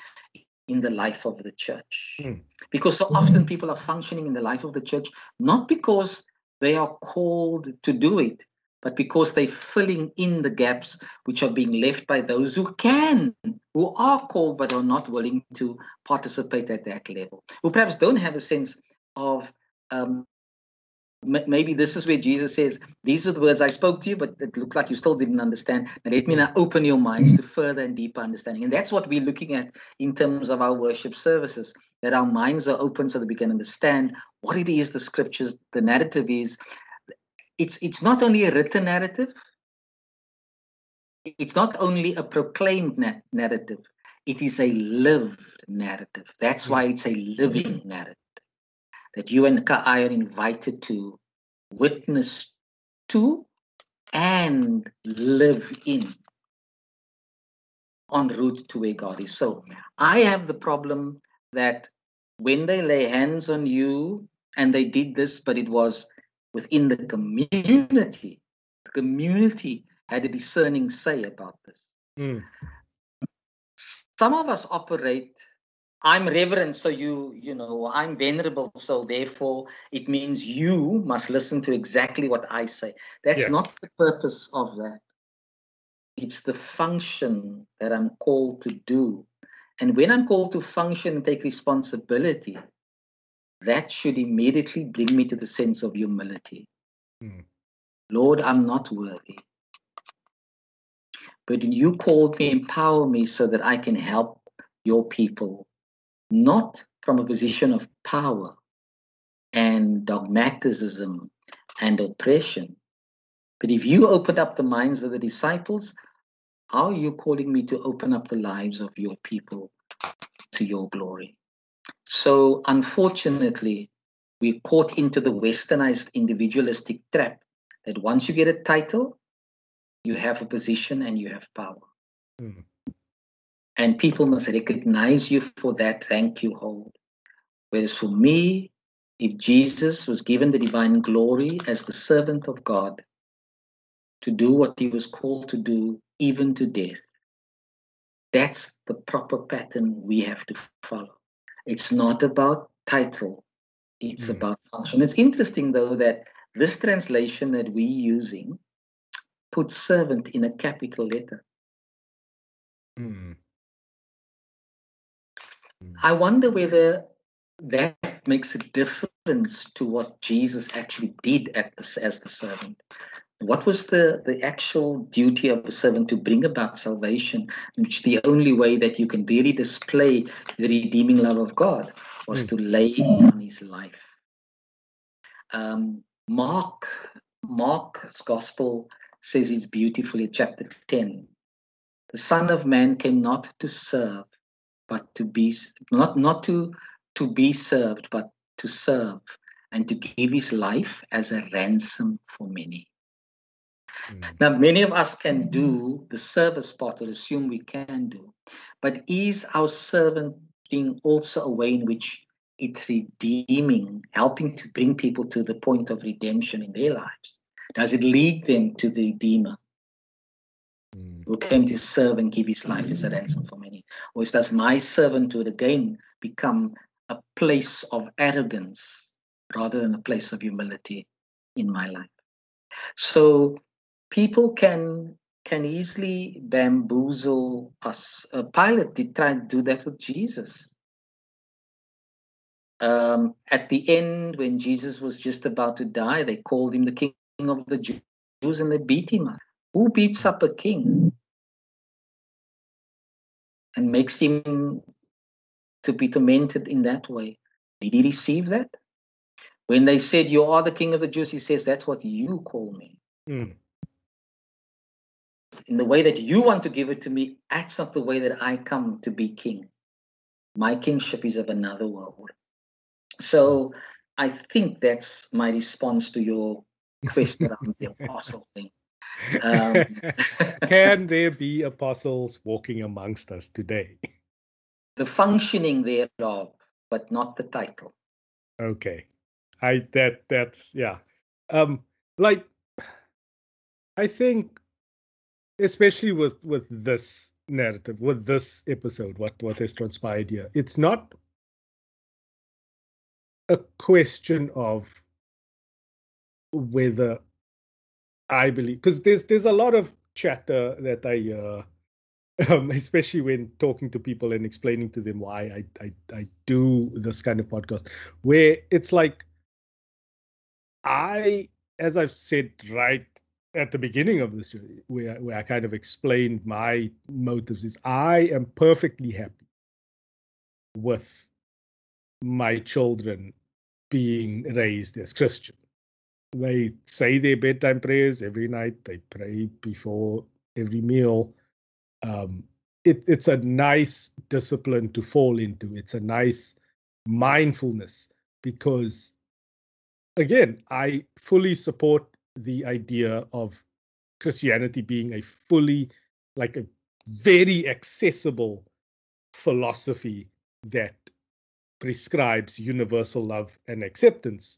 in the life of the church. Mm. Because so often people are functioning in the life of the church not because they are called to do it, but because they're filling in the gaps which are being left by those who can, who are called but are not willing to participate at that level, who perhaps don't have a sense of um, maybe this is where Jesus says, These are the words I spoke to you, but it looked like you still didn't understand. And let me now open your minds to further and deeper understanding. And that's what we're looking at in terms of our worship services, that our minds are open so that we can understand what it is the scriptures, the narrative is, it's it's not only a written narrative it's not only a proclaimed na- narrative it is a lived narrative that's why it's a living narrative that you and I are invited to witness to and live in en route to where God is. So I have the problem that when they lay hands on you and they did this, but it was within the community. The community had a discerning say about this. Mm. Some of us operate. I'm reverent, so you, you know, I'm venerable, so therefore it means you must listen to exactly what I say. That's yeah. not the purpose of that. It's the function that I'm called to do. And when I'm called to function and take responsibility, that should immediately bring me to the sense of humility. Mm. Lord, I'm not worthy. But you called me, empower me so that I can help your people, not from a position of power and dogmatism and oppression. But if you opened up the minds of the disciples, how are you calling me to open up the lives of your people to your glory? So, unfortunately, we're caught into the westernized individualistic trap that once you get a title, you have a position and you have power. Mm. And people must recognize you for that rank you hold. Whereas for me, if Jesus was given the divine glory as the servant of God to do what he was called to do, even to death, that's the proper pattern we have to follow. It's not about title, it's mm. about function. It's interesting, though, that this translation that we're using puts servant in a capital letter. Mm. I wonder whether that makes a difference to what Jesus actually did the, as the servant. What was the, the actual duty of a servant to bring about salvation, which the only way that you can really display the redeeming love of God was mm. to lay down his life. Um, Mark, Mark's gospel says it's beautifully, chapter 10. The Son of Man came not to serve, but to be not not to to be served, but to serve and to give his life as a ransom for many. Mm. Now, many of us can do the service part or assume we can do, but is our servant thing also a way in which it's redeeming, helping to bring people to the point of redemption in their lives? Does it lead them to the Redeemer mm. who came to serve and give his life as a ransom for many? Or does my servanthood again become a place of arrogance rather than a place of humility in my life? So people can can easily bamboozle us. Uh, Pilate did try to do that with Jesus. Um, at the end, when Jesus was just about to die, they called him the king of the Jews and they beat him up. Who beats up a king and makes him to be tormented in that way? Did he receive that? When they said, You are the king of the Jews, he says, That's what you call me. Mm in the way that you want to give it to me, that's not the way that I come to be king. My kingship is of another world. So I think that's my response to your <laughs> question around the apostle thing. Um, <laughs> Can there be apostles walking amongst us today? The functioning thereof, but not the title. Okay. I that that's yeah. Um like I think especially with with this narrative, with this episode, what what has transpired here, it's not a question of whether I believe because there's there's a lot of chatter that I uh, <laughs> um, especially when talking to people and explaining to them why I, I I do this kind of podcast, where it's like I, as I've said right at the beginning of this journey, where, where I kind of explained my motives, is I am perfectly happy with my children being raised as Christian. They say their bedtime prayers every night. They pray before every meal. Um, it, it's a nice discipline to fall into. It's a nice mindfulness because, again, I fully support the idea of Christianity being a fully, like a very accessible philosophy that prescribes universal love and acceptance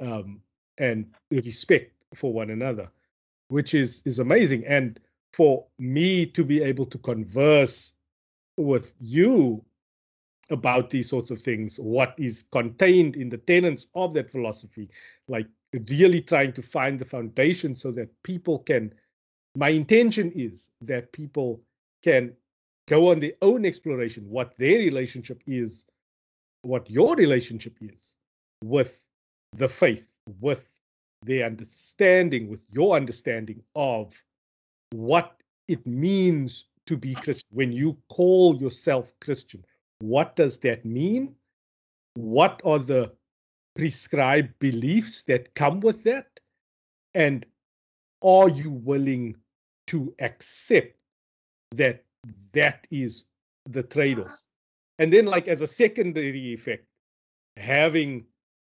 um, and respect for one another, which is is amazing. And for me to be able to converse with you about these sorts of things, what is contained in the tenets of that philosophy, like really trying to find the foundation so that people can my intention is that people can go on their own exploration what their relationship is what your relationship is with the faith with the understanding with your understanding of what it means to be christian when you call yourself christian what does that mean what are the prescribed beliefs that come with that? And are you willing to accept that that is the trade off? And then, like, as a secondary effect, having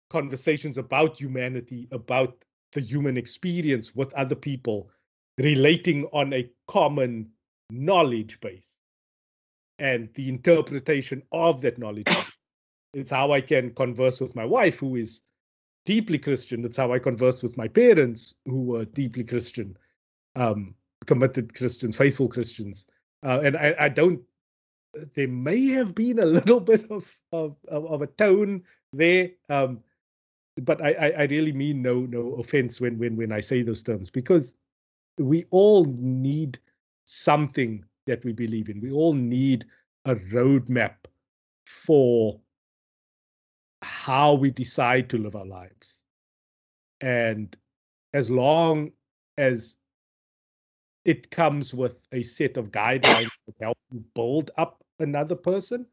conversations about humanity, about the human experience with other people, relating on a common knowledge base and the interpretation of that knowledge it's how I can converse with my wife, who is deeply Christian. It's how I converse with my parents, who were deeply Christian, um, committed Christians, faithful Christians. Uh, and I, I, don't. There may have been a little <laughs> bit of of, of a tone there, um, but I, I, really mean no no offense when when when I say those terms because we all need something that we believe in. We all need a roadmap for how we decide to live our lives. And as long as it comes with a set of guidelines to help you build up another person,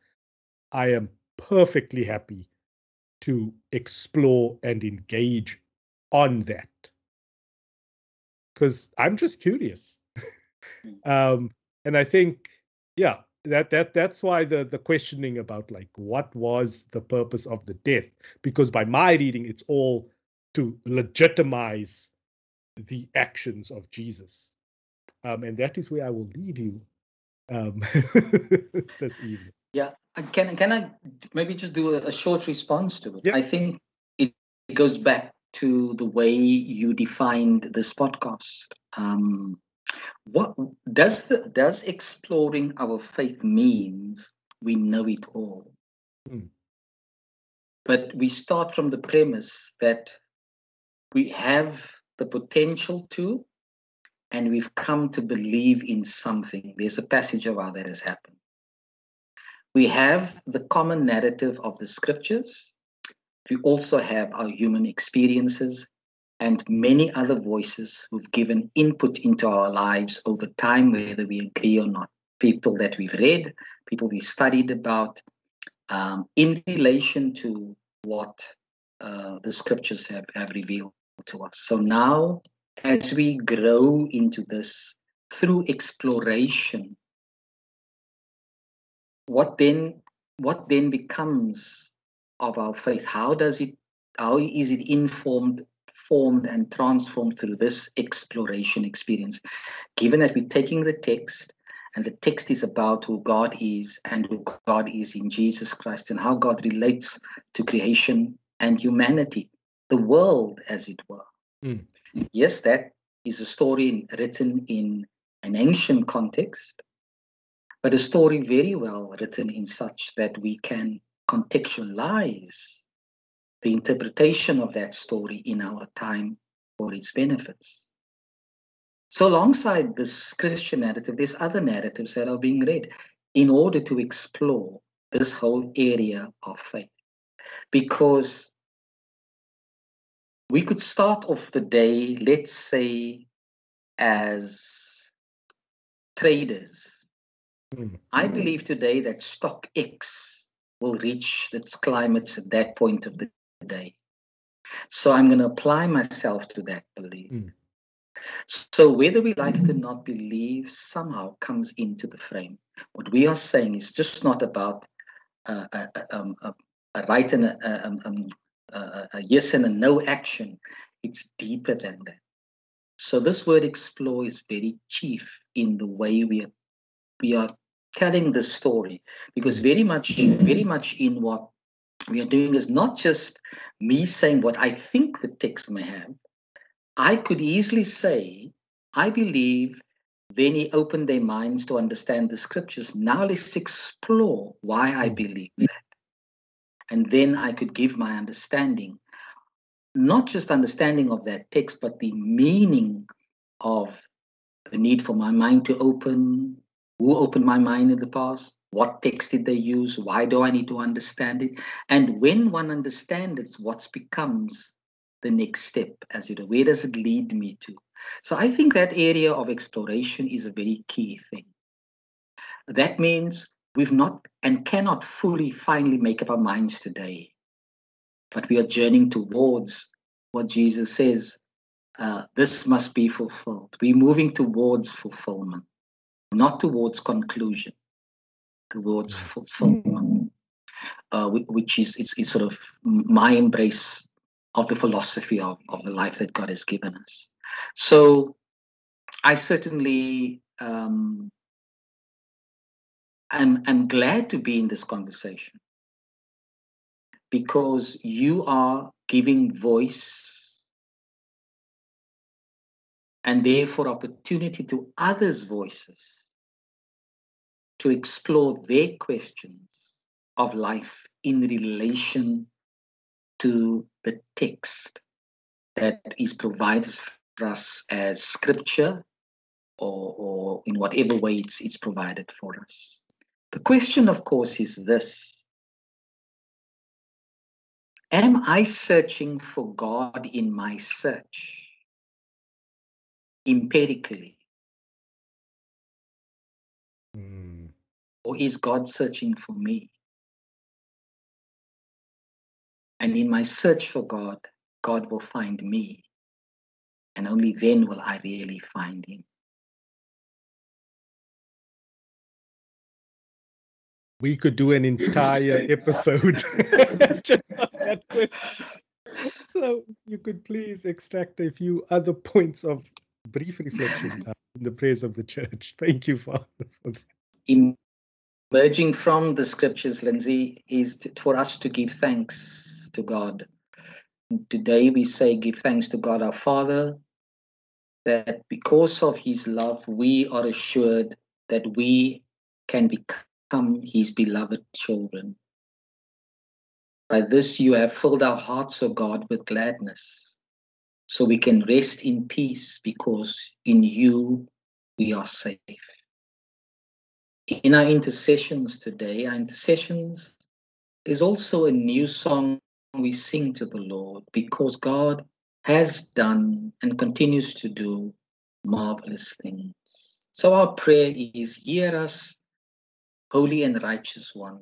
I am perfectly happy to explore and engage on that. Because I'm just curious. Hmm. <laughs> um, and I think, yeah, that that that's why the the questioning about like what was the purpose of the death because by my reading it's all to legitimize the actions of jesus um, and that is where i will leave you um, <laughs> this evening Yeah, uh, can can I maybe just do a, a short response to it? Yeah. I think it goes back to the way you defined this podcast. Um, what does the does exploring our faith means we know it all? Hmm. But we start from the premise that we have the potential to, and we've come to believe in something. There's a passage of how that has happened. We have the common narrative of the scriptures. We also have our human experiences and many other voices who've given input into our lives over time, whether we agree or not. People that we've read, people we studied about, um, in relation to what uh, the scriptures have, have revealed to us. So now, as we grow into this through exploration, what then what then becomes of our faith? How does it how is it informed, formed and transformed through this exploration experience? Given that we're taking the text and the text is about who God is and who God is in Jesus Christ and how God relates to creation and humanity, the world, as it were. Mm. Yes, that is a story written in an ancient context, but a story very well written in such that we can contextualize the interpretation of that story in our time for its benefits. So, alongside this Christian narrative, there's other narratives that are being read in order to explore this whole area of faith. Because we could start off the day, let's say, as traders. Mm. I believe today that stock X will reach its climates at that point of the day. So I'm going to apply myself to that belief. Mm. So whether we like it or not, belief somehow comes into the frame. What we are saying is just not about uh, a, a, um, a, a right and a, a, um, um, a, a yes and a no action. It's deeper than that. So this word explore is very chief in the way we are, we are telling the story because very much very much in what we are doing is not just me saying what I think the text may have. I could easily say, I believe. Then he opened their minds to understand the scriptures. Now let's explore why I believe that. And then I could give my understanding, not just understanding of that text, but the meaning of the need for my mind to open, who opened my mind in the past, what text did they use, why do I need to understand it? And when one understands it, what becomes the next step as you know, where does it lead me to? So I think that area of exploration is a very key thing. That means we've not and cannot fully finally make up our minds today, but we are journeying towards what Jesus says uh, this must be fulfilled. We're moving towards fulfillment, not towards conclusion, towards fulfillment, uh, which is, is, is sort of my embrace of the philosophy of, of the life that God has given us. So I certainly um, am, am glad to be in this conversation because you are giving voice and therefore opportunity to others' voices to explore their questions of life in relation to the text that is provided for us as scripture or, or in whatever way it's, it's provided for us. The question, of course, is this Am I searching for God in my search? Empirically. Mm. Or is God searching for me? And in my search for God, God will find me. And only then will I really find Him. We could do an entire <laughs> episode <laughs> just on that question. So you could please extract a few other points of brief reflection uh, in the praise of the church. <laughs> Thank you, Father, for that. Emerging from the scriptures, Lindsay, is to, for us to give thanks to God. Today we say, give thanks to God our Father, that because of his love, we are assured that we can become his beloved children. By this you have filled our hearts, O God, with gladness, so we can rest in peace because in you we are safe. In our intercessions today, our intercessions is also a new song we sing to the Lord because God has done and continues to do marvelous things. So our prayer is hear us, Holy and Righteous One.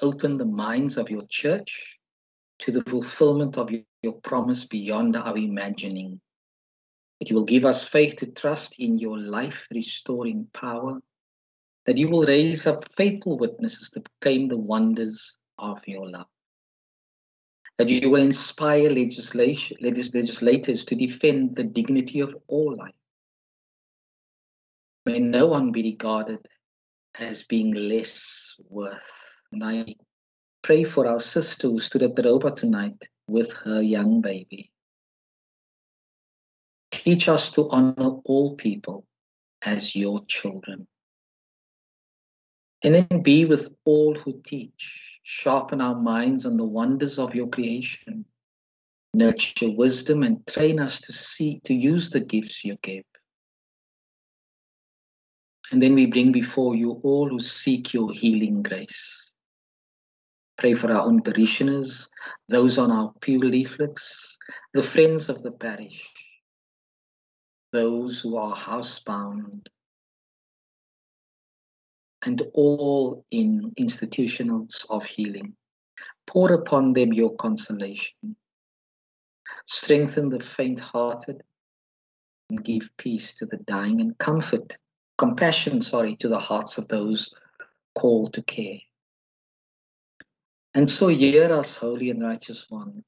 Open the minds of your church to the fulfillment of your, your promise beyond our imagining. That you will give us faith to trust in your life restoring power that you will raise up faithful witnesses to proclaim the wonders of your love. That you will inspire legislation, legislators to defend the dignity of all life. May no one be regarded as being less worth. And I pray for our sister who stood at the robot tonight with her young baby. Teach us to honor all people as your children. And then be with all who teach. Sharpen our minds on the wonders of your creation. Nurture wisdom and train us to see, to use the gifts you give. And then we bring before you all who seek your healing grace. Pray for our own parishioners, those on our pew leaflets, the friends of the parish, those who are housebound, and all in institutions of healing. Pour upon them your consolation. Strengthen the faint hearted and give peace to the dying and comfort, compassion, sorry, to the hearts of those called to care. And so hear us, Holy and Righteous One.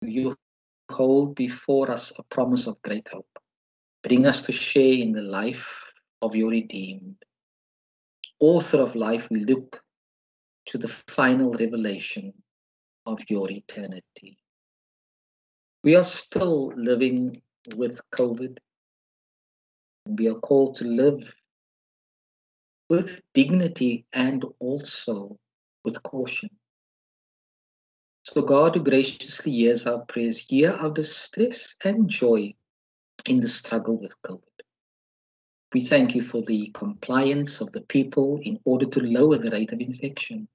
You hold before us a promise of great hope. Bring us to share in the life of your redeemed author of life, we look to the final revelation of your eternity. We are still living with COVID. We are called to live with dignity and also with caution. So, God, graciously hears our prayers, hear our distress and joy in the struggle with COVID. We thank you for the compliance of the people in order to lower the rate of infection.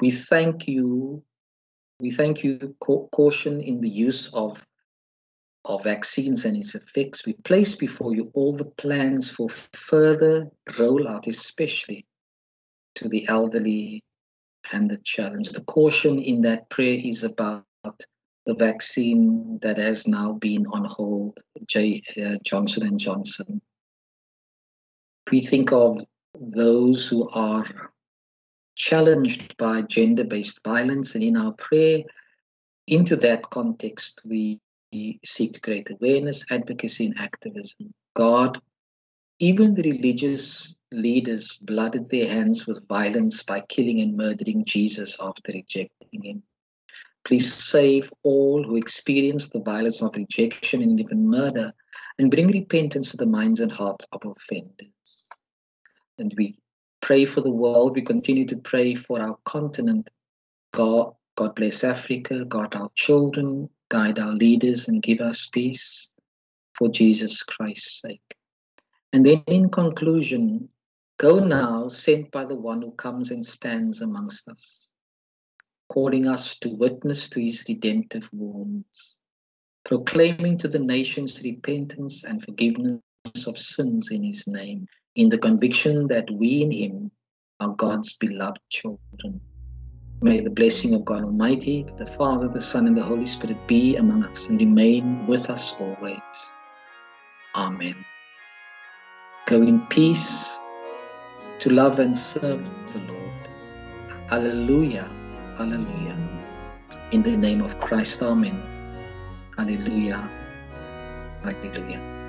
We thank you. We thank you caution in the use of of vaccines and its effects. We place before you all the plans for further rollout, especially to the elderly and the challenge. The caution in that prayer is about the vaccine that has now been on hold, J, uh, Johnson and Johnson we think of those who are challenged by gender based violence, and in our prayer, into that context, we seek to create awareness, advocacy, and activism. God, even the religious leaders blooded their hands with violence by killing and murdering Jesus after rejecting him. Please save all who experience the violence of rejection and even murder and bring repentance to the minds and hearts of offenders. And we pray for the world. We continue to pray for our continent. God, God bless Africa, guard our children, guide our leaders, and give us peace for Jesus Christ's sake. And then in conclusion, go now, sent by the one who comes and stands amongst us. calling us to witness to his redemptive wounds, proclaiming to the nations repentance and forgiveness of sins in his name, in the conviction that we in him are God's beloved children. May the blessing of God Almighty, the Father, the Son, and the Holy Spirit be among us and remain with us always. Amen. Go in peace to love and serve the Lord. Hallelujah. Hallelujah. In the name of Christ, Amen. Hallelujah. Hallelujah.